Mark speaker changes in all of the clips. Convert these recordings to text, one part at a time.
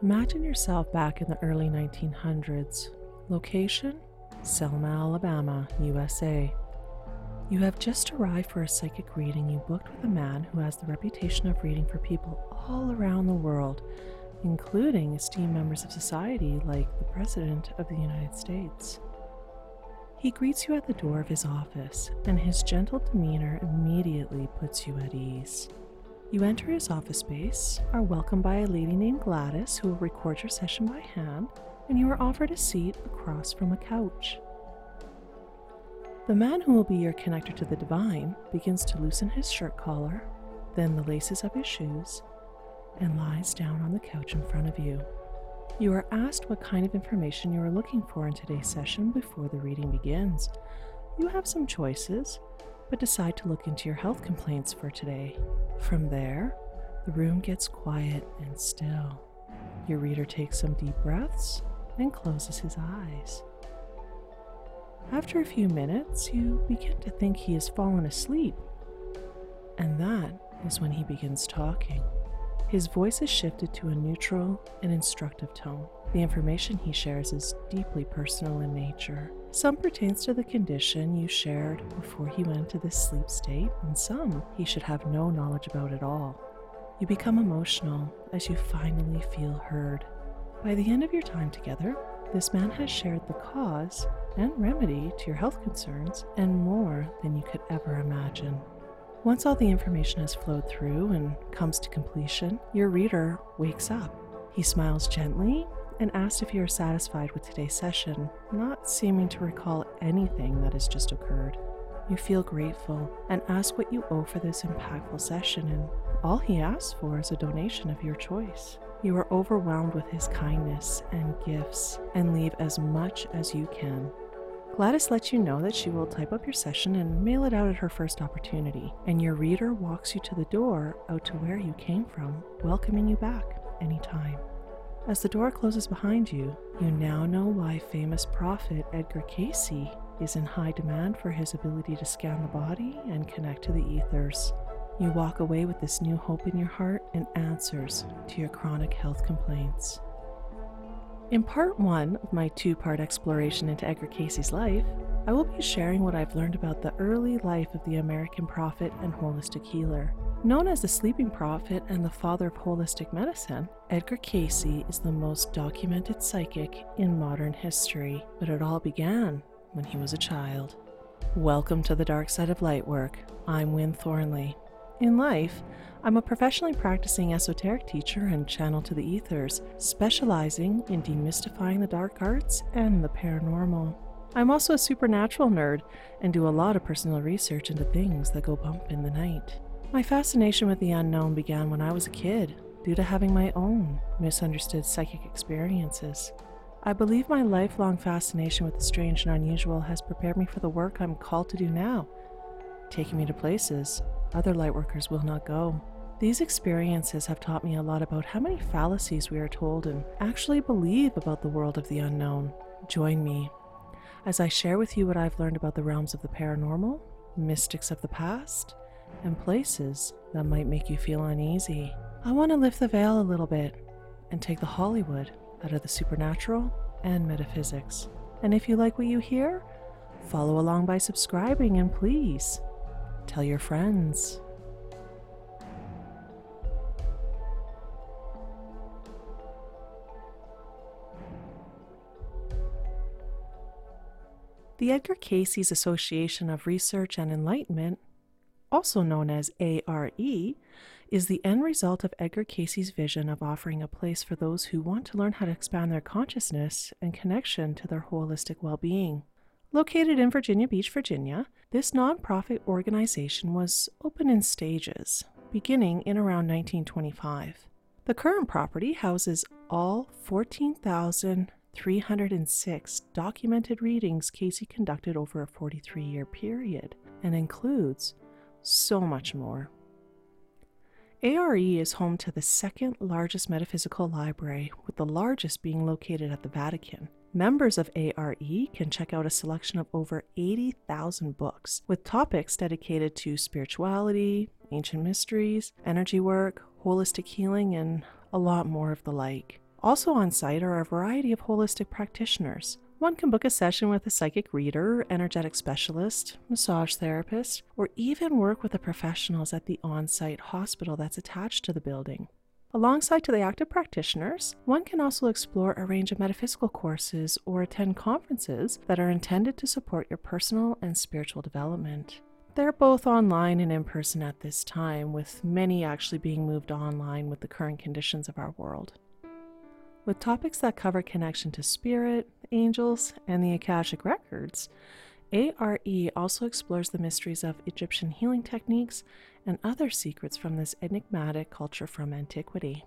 Speaker 1: Imagine yourself back in the early 1900s. Location? Selma, Alabama, USA. You have just arrived for a psychic reading you booked with a man who has the reputation of reading for people all around the world, including esteemed members of society like the President of the United States. He greets you at the door of his office, and his gentle demeanor immediately puts you at ease. You enter his office space, are welcomed by a lady named Gladys who will record your session by hand, and you are offered a seat across from a couch. The man who will be your connector to the divine begins to loosen his shirt collar, then the laces of his shoes, and lies down on the couch in front of you. You are asked what kind of information you are looking for in today's session before the reading begins. You have some choices, but decide to look into your health complaints for today. From there, the room gets quiet and still. Your reader takes some deep breaths and closes his eyes. After a few minutes, you begin to think he has fallen asleep, and that is when he begins talking. His voice is shifted to a neutral and instructive tone. The information he shares is deeply personal in nature. Some pertains to the condition you shared before he went into this sleep state, and some he should have no knowledge about at all. You become emotional as you finally feel heard. By the end of your time together, this man has shared the cause and remedy to your health concerns and more than you could ever imagine. Once all the information has flowed through and comes to completion, your reader wakes up. He smiles gently and asks if you are satisfied with today's session, not seeming to recall anything that has just occurred. You feel grateful and ask what you owe for this impactful session, and all he asks for is a donation of your choice. You are overwhelmed with his kindness and gifts and leave as much as you can. Gladys lets you know that she will type up your session and mail it out at her first opportunity, and your reader walks you to the door out to where you came from, welcoming you back anytime. As the door closes behind you, you now know why famous prophet Edgar Cayce is in high demand for his ability to scan the body and connect to the ethers. You walk away with this new hope in your heart and answers to your chronic health complaints. In part one of my two part exploration into Edgar Cayce's life, I will be sharing what I've learned about the early life of the American prophet and holistic healer. Known as the sleeping prophet and the father of holistic medicine, Edgar Cayce is the most documented psychic in modern history, but it all began when he was a child. Welcome to the dark side of light work. I'm Wynne Thornley. In life, I'm a professionally practicing esoteric teacher and channel to the ethers, specializing in demystifying the dark arts and the paranormal. I'm also a supernatural nerd and do a lot of personal research into things that go bump in the night. My fascination with the unknown began when I was a kid, due to having my own misunderstood psychic experiences. I believe my lifelong fascination with the strange and unusual has prepared me for the work I'm called to do now, taking me to places other lightworkers will not go. These experiences have taught me a lot about how many fallacies we are told and actually believe about the world of the unknown. Join me as I share with you what I've learned about the realms of the paranormal, mystics of the past, and places that might make you feel uneasy. I want to lift the veil a little bit and take the Hollywood out of the supernatural and metaphysics. And if you like what you hear, follow along by subscribing and please Tell your friends. The Edgar Cayce's Association of Research and Enlightenment, also known as ARE, is the end result of Edgar Cayce's vision of offering a place for those who want to learn how to expand their consciousness and connection to their holistic well being. Located in Virginia Beach, Virginia, this nonprofit organization was open in stages, beginning in around 1925. The current property houses all 14,306 documented readings Cayce conducted over a 43 year period and includes so much more. ARE is home to the second largest metaphysical library, with the largest being located at the Vatican. Members of ARE can check out a selection of over 80,000 books with topics dedicated to spirituality, ancient mysteries, energy work, holistic healing, and a lot more of the like. Also on site are a variety of holistic practitioners. One can book a session with a psychic reader, energetic specialist, massage therapist, or even work with the professionals at the on site hospital that's attached to the building. Alongside to the active practitioners, one can also explore a range of metaphysical courses or attend conferences that are intended to support your personal and spiritual development. They're both online and in person at this time, with many actually being moved online with the current conditions of our world. With topics that cover connection to spirit, angels, and the Akashic Records, ARE also explores the mysteries of Egyptian healing techniques and other secrets from this enigmatic culture from antiquity.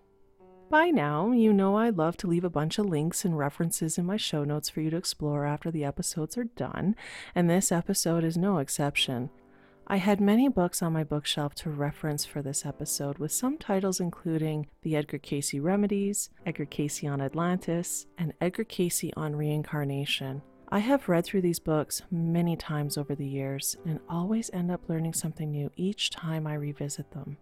Speaker 1: By now, you know I love to leave a bunch of links and references in my show notes for you to explore after the episodes are done, and this episode is no exception. I had many books on my bookshelf to reference for this episode, with some titles including The Edgar Cayce Remedies, Edgar Cayce on Atlantis, and Edgar Cayce on Reincarnation. I have read through these books many times over the years and always end up learning something new each time I revisit them.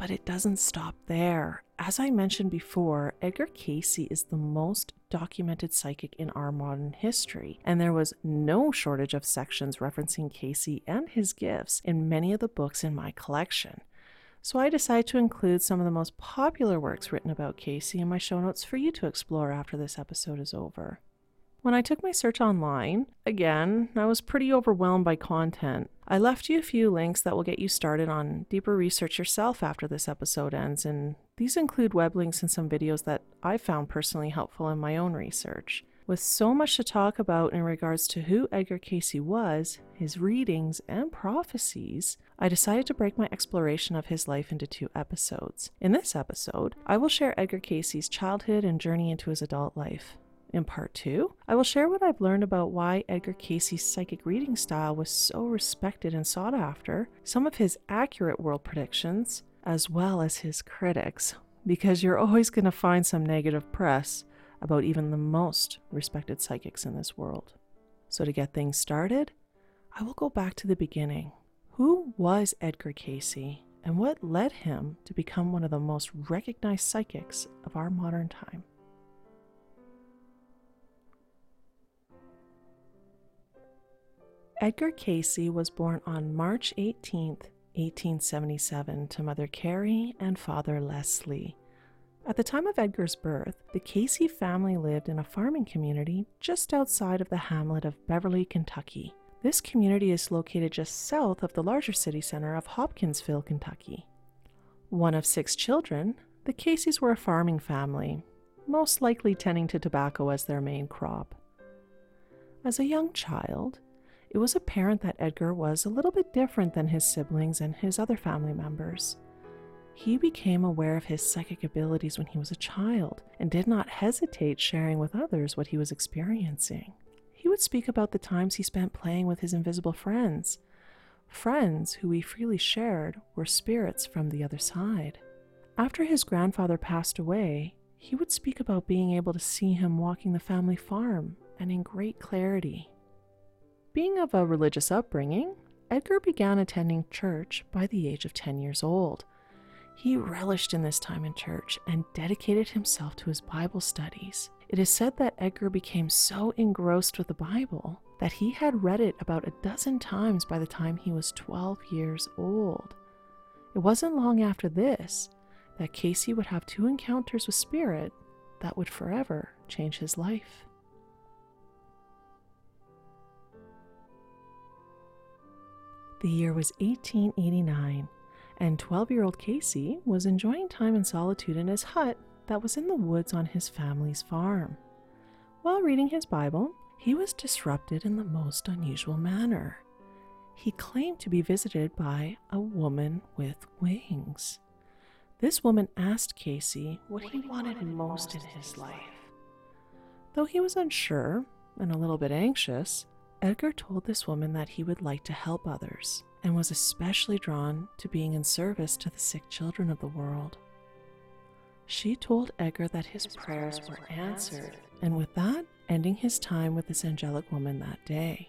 Speaker 1: But it doesn't stop there. As I mentioned before, Edgar Cayce is the most documented psychic in our modern history, and there was no shortage of sections referencing Cayce and his gifts in many of the books in my collection. So I decided to include some of the most popular works written about Cayce in my show notes for you to explore after this episode is over. When I took my search online, again, I was pretty overwhelmed by content. I left you a few links that will get you started on deeper research yourself after this episode ends, and these include web links and some videos that I found personally helpful in my own research. With so much to talk about in regards to who Edgar Cayce was, his readings, and prophecies, I decided to break my exploration of his life into two episodes. In this episode, I will share Edgar Cayce's childhood and journey into his adult life. In part two, I will share what I've learned about why Edgar Cayce's psychic reading style was so respected and sought after, some of his accurate world predictions, as well as his critics, because you're always going to find some negative press about even the most respected psychics in this world. So, to get things started, I will go back to the beginning. Who was Edgar Cayce, and what led him to become one of the most recognized psychics of our modern time? Edgar Cayce was born on March 18, 1877, to Mother Carrie and Father Leslie. At the time of Edgar's birth, the Cayce family lived in a farming community just outside of the hamlet of Beverly, Kentucky. This community is located just south of the larger city center of Hopkinsville, Kentucky. One of six children, the Cayces were a farming family, most likely tending to tobacco as their main crop. As a young child, it was apparent that Edgar was a little bit different than his siblings and his other family members. He became aware of his psychic abilities when he was a child and did not hesitate sharing with others what he was experiencing. He would speak about the times he spent playing with his invisible friends. Friends who he freely shared were spirits from the other side. After his grandfather passed away, he would speak about being able to see him walking the family farm and in great clarity. Being of a religious upbringing, Edgar began attending church by the age of 10 years old. He relished in this time in church and dedicated himself to his Bible studies. It is said that Edgar became so engrossed with the Bible that he had read it about a dozen times by the time he was 12 years old. It wasn't long after this that Cayce would have two encounters with Spirit that would forever change his life. The year was 1889, and 12 year old Cayce was enjoying time in solitude in his hut that was in the woods on his family's farm. While reading his Bible, he was disrupted in the most unusual manner. He claimed to be visited by a woman with wings. This woman asked Cayce what he wanted most in his life. Though he was unsure and a little bit anxious, Edgar told this woman that he would like to help others and was especially drawn to being in service to the sick children of the world. She told Edgar that his prayers were answered, and with that, ending his time with this angelic woman that day.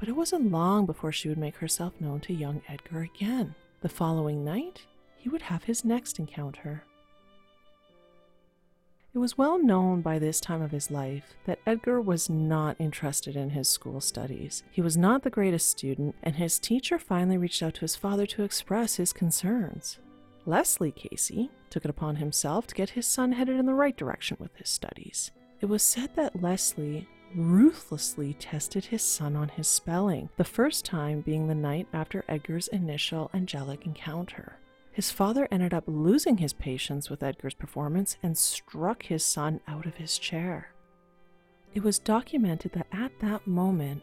Speaker 1: But it wasn't long before she would make herself known to young Edgar again. The following night, he would have his next encounter. It was well known by this time of his life that Edgar was not interested in his school studies. He was not the greatest student, and his teacher finally reached out to his father to express his concerns. Leslie Cayce took it upon himself to get his son headed in the right direction with his studies. It was said that Leslie ruthlessly tested his son on his spelling, the first time being the night after Edgar's initial angelic encounter. His father ended up losing his patience with Edgar's performance and struck his son out of his chair. It was documented that at that moment,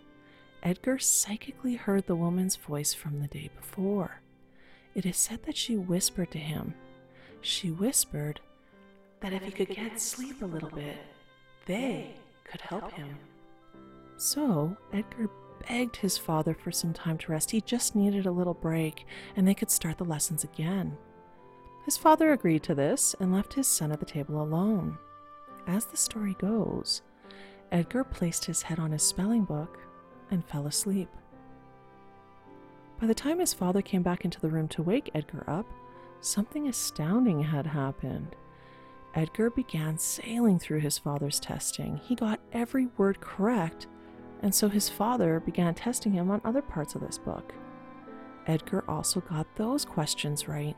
Speaker 1: Edgar psychically heard the woman's voice from the day before. It is said that she whispered to him. She whispered that if he could get sleep a little bit, they could help him. So, Edgar begged his father for some time to rest. He just needed a little break, and they could start the lessons again. His father agreed to this and left his son at the table alone. As the story goes, Edgar placed his head on his spelling book and fell asleep. By the time his father came back into the room to wake Edgar up, something astounding had happened. Edgar began sailing through his father's testing. He got every word correct, and so his father began testing him on other parts of this book. Edgar also got those questions right.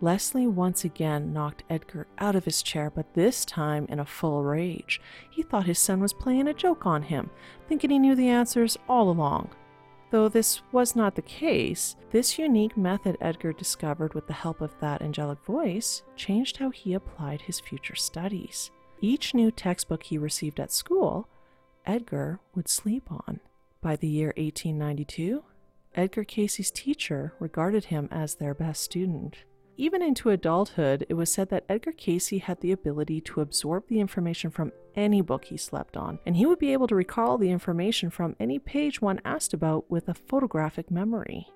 Speaker 1: Leslie once again knocked Edgar out of his chair, but this time in a full rage. He thought his son was playing a joke on him, thinking he knew the answers all along. Though this was not the case, this unique method Edgar discovered with the help of that angelic voice changed how he applied his future studies. Each new textbook he received at school Edgar would sleep on. By the year 1892, Edgar Cayce's teacher regarded him as their best student. Even into adulthood, it was said that Edgar Cayce had the ability to absorb the information from any book he slept on, and he would be able to recall the information from any page one asked about with a photographic memory.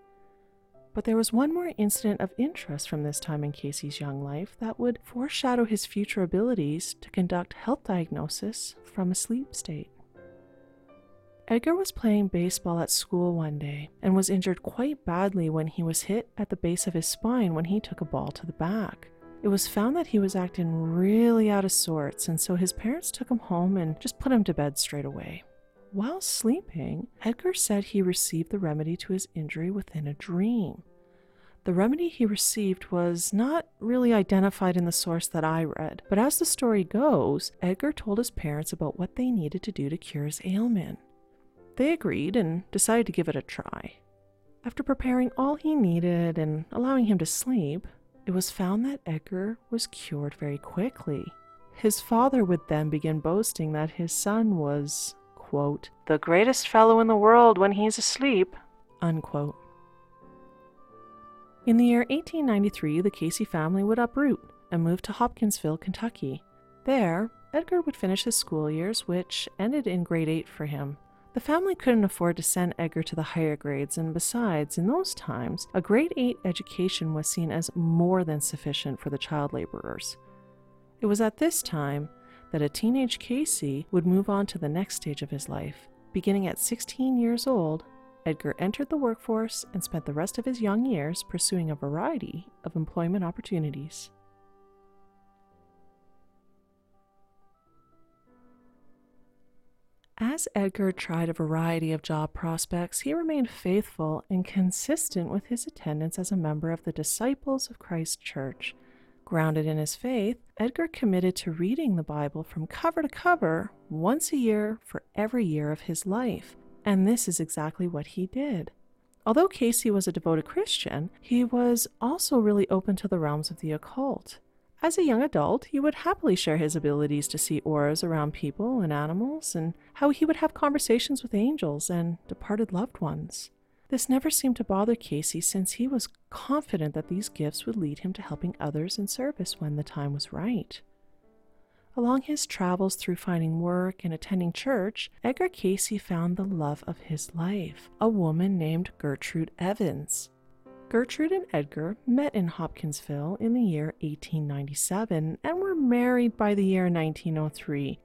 Speaker 1: But there was one more incident of interest from this time in Cayce's young life that would foreshadow his future abilities to conduct health diagnosis from a sleep state. Edgar was playing baseball at school one day and was injured quite badly when he was hit at the base of his spine when he took a ball to the back. It was found that he was acting really out of sorts, and so his parents took him home and just put him to bed straight away. While sleeping, Edgar said he received the remedy to his injury within a dream. The remedy he received was not really identified in the source that I read, but as the story goes, Edgar told his parents about what they needed to do to cure his ailment. They agreed and decided to give it a try. After preparing all he needed and allowing him to sleep, it was found that Edgar was cured very quickly. His father would then begin boasting that his son was, quote, the greatest fellow in the world when he's asleep, unquote. In the year 1893, the Cayce family would uproot and move to Hopkinsville, Kentucky. There, Edgar would finish his school years, which ended in grade 8 for him. The family couldn't afford to send Edgar to the higher grades, and besides, in those times, a grade 8 education was seen as more than sufficient for the child laborers. It was at this time that a teenage Cayce would move on to the next stage of his life. Beginning at 16 years old, Edgar entered the workforce and spent the rest of his young years pursuing a variety of employment opportunities. As Edgar tried a variety of job prospects, he remained faithful and consistent with his attendance as a member of the Disciples of Christ Church. Grounded in his faith, Edgar committed to reading the Bible from cover to cover once a year for every year of his life. And this is exactly what he did. Although Cayce was a devoted Christian, he was also really open to the realms of the occult. As a young adult, he would happily share his abilities to see auras around people and animals, and how he would have conversations with angels and departed loved ones. This never seemed to bother Cayce since he was confident that these gifts would lead him to helping others in service when the time was right. Along his travels through finding work and attending church, Edgar Cayce found the love of his life, a woman named Gertrude Evans. Gertrude and Edgar met in Hopkinsville in the year 1897 and were married by the year 1903.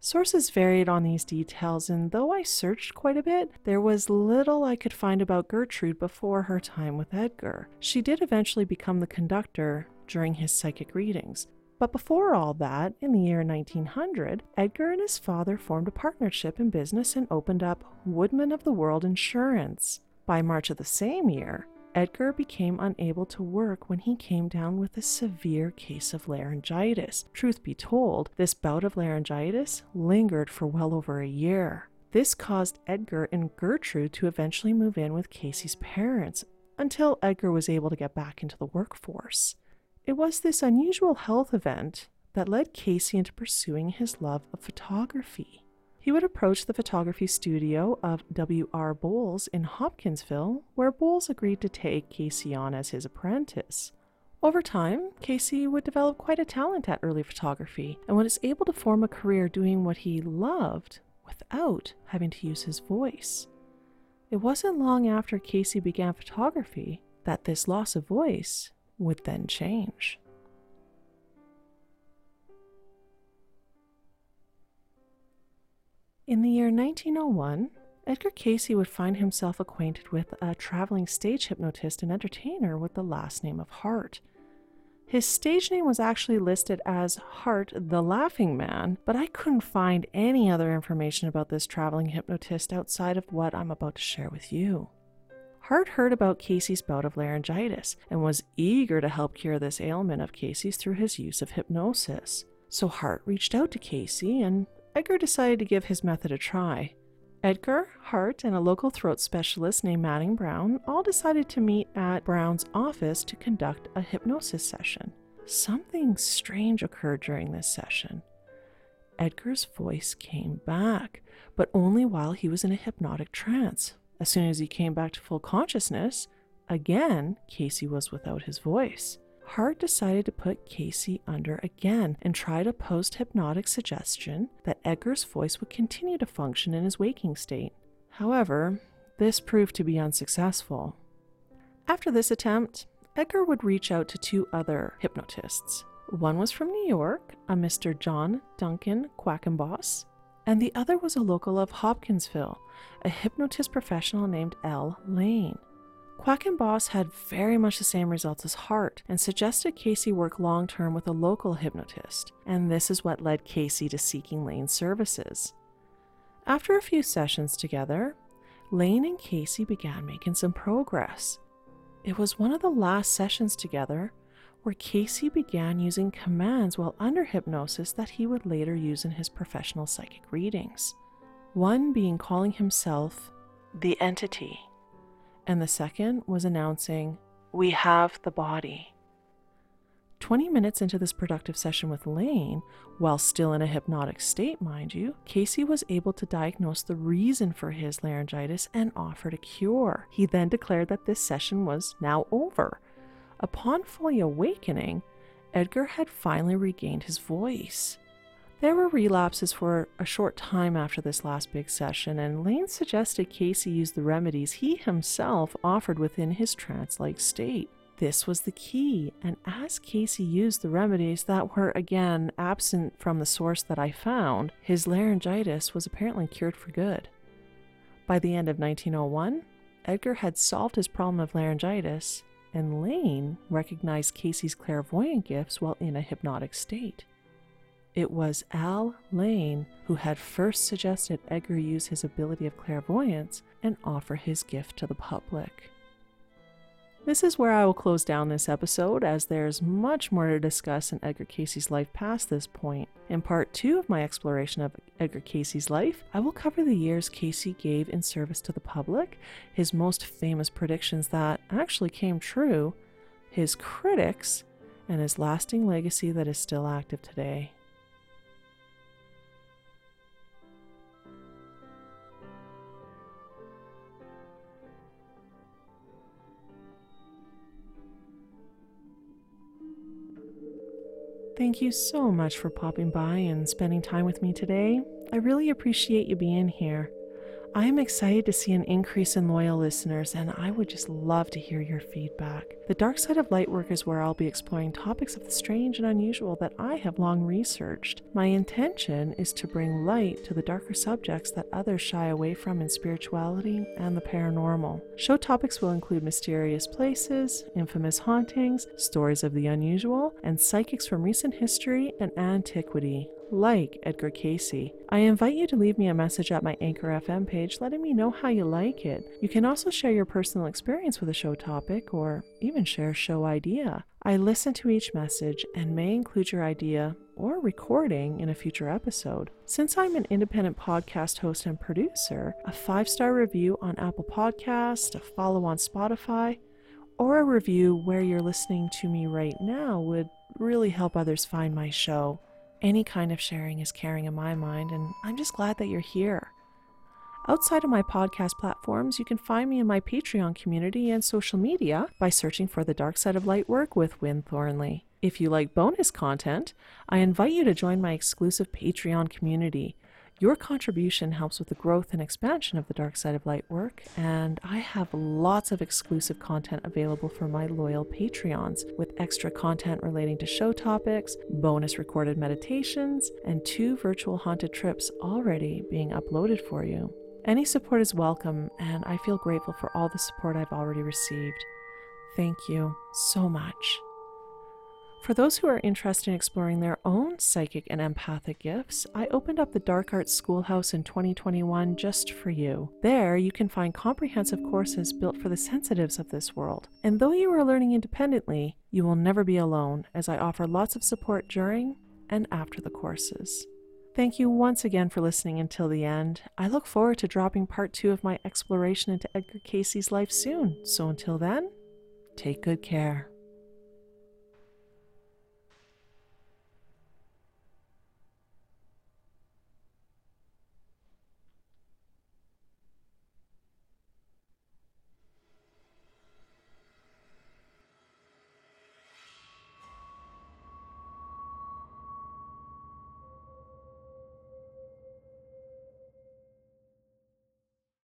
Speaker 1: Sources varied on these details, and though I searched quite a bit, there was little I could find about Gertrude before her time with Edgar. She did eventually become the conductor during his psychic readings. But before all that, in the year 1900, Edgar and his father formed a partnership in business and opened up Woodman of the World Insurance. By March of the same year, Edgar became unable to work when he came down with a severe case of laryngitis. Truth be told, this bout of laryngitis lingered for well over a year. This caused Edgar and Gertrude to eventually move in with Cayce's parents until Edgar was able to get back into the workforce. It was this unusual health event that led Cayce into pursuing his love of photography. He would approach the photography studio of W.R. Bowles in Hopkinsville, where Bowles agreed to take Cayce on as his apprentice. Over time, Cayce would develop quite a talent at early photography and was able to form a career doing what he loved without having to use his voice. It wasn't long after Cayce began photography that this loss of voice would then change. In the year 1901, Edgar Cayce would find himself acquainted with a traveling stage hypnotist and entertainer with the last name of Hart. His stage name was actually listed as Hart the Laughing Man, but I couldn't find any other information about this traveling hypnotist outside of what I'm about to share with you. Hart heard about Cayce's bout of laryngitis and was eager to help cure this ailment of Cayce's through his use of hypnosis. So Hart reached out to Cayce, and Edgar decided to give his method a try. Edgar, Hart, and a local throat specialist named Manning Brown all decided to meet at Brown's office to conduct a hypnosis session. Something strange occurred during this session. Edgar's voice came back, but only while he was in a hypnotic trance. As soon as he came back to full consciousness, again, Cayce was without his voice. Hart decided to put Cayce under again and tried a post hypnotic suggestion that Edgar's voice would continue to function in his waking state. However, this proved to be unsuccessful. After this attempt, Edgar would reach out to two other hypnotists. One was from New York, a Mr. John Duncan Quackenboss, and the other was a local of Hopkinsville, a hypnotist professional named L. Layne. Quackenboss had very much the same results as Hart and suggested Cayce work long term with a local hypnotist, and this is what led Cayce to seeking Layne's services. After a few sessions together, Layne and Cayce began making some progress. It was one of the last sessions together where Cayce began using commands while under hypnosis that he would later use in his professional psychic readings. One being calling himself the entity, and the second was announcing, We have the body. 20 minutes into this productive session with Layne, while still in a hypnotic state, mind you, Cayce was able to diagnose the reason for his laryngitis and offered a cure. He then declared that this session was now over Upon fully awakening, Edgar had finally regained his voice. There were relapses for a short time after this last big session, and Layne suggested Cayce use the remedies he himself offered within his trance like state. This was the key, and as Cayce used the remedies that were again absent from the source that I found, his laryngitis was apparently cured for good. By the end of 1901, Edgar had solved his problem of laryngitis and Layne recognized Cayce's clairvoyant gifts while in a hypnotic state. It was Al Layne who had first suggested Edgar use his ability of clairvoyance and offer his gift to the public. This is where I will close down this episode, as there's much more to discuss in Edgar Cayce's life past this point. In part two of my exploration of Edgar Cayce's life, I will cover the years Cayce gave in service to the public, his most famous predictions that actually came true, his critics, and his lasting legacy that is still active today. Thank you so much for popping by and spending time with me today. I really appreciate you being here. I am excited to see an increase in loyal listeners, and I would just love to hear your feedback. The Dark Side of Lightwork is where I'll be exploring topics of the strange and unusual that I have long researched. My intention is to bring light to the darker subjects that others shy away from in spirituality and the paranormal. Show topics will include mysterious places, infamous hauntings, stories of the unusual, and psychics from recent history and antiquity like Edgar Cayce. I invite you to leave me a message at my Anchor FM page letting me know how you like it. You can also share your personal experience with a show topic or even share a show idea. I listen to each message and may include your idea or recording in a future episode. Since I'm an independent podcast host and producer, a five star review on Apple Podcast, a follow on Spotify, or a review where you're listening to me right now would really help others find my show. Any kind of sharing is caring in my mind, and I'm just glad that you're here. Outside of my podcast platforms, you can find me in my Patreon community and social media by searching for The Dark Side of Light Work with Win Thornley. If you like bonus content, I invite you to join my exclusive Patreon community. Your contribution helps with the growth and expansion of the Dark Side of Light work, and I have lots of exclusive content available for my loyal Patreons, with extra content relating to show topics, bonus recorded meditations, and two virtual haunted trips already being uploaded for you. Any support is welcome, and I feel grateful for all the support I've already received. Thank you so much. For those who are interested in exploring their own psychic and empathic gifts, I opened up the Dark Arts Schoolhouse in 2021 just for you. There, you can find comprehensive courses built for the sensitives of this world. And though you are learning independently, you will never be alone, as I offer lots of support during and after the courses. Thank you once again for listening until the end. I look forward to dropping part two of my exploration into Edgar Cayce's life soon. So until then, take good care.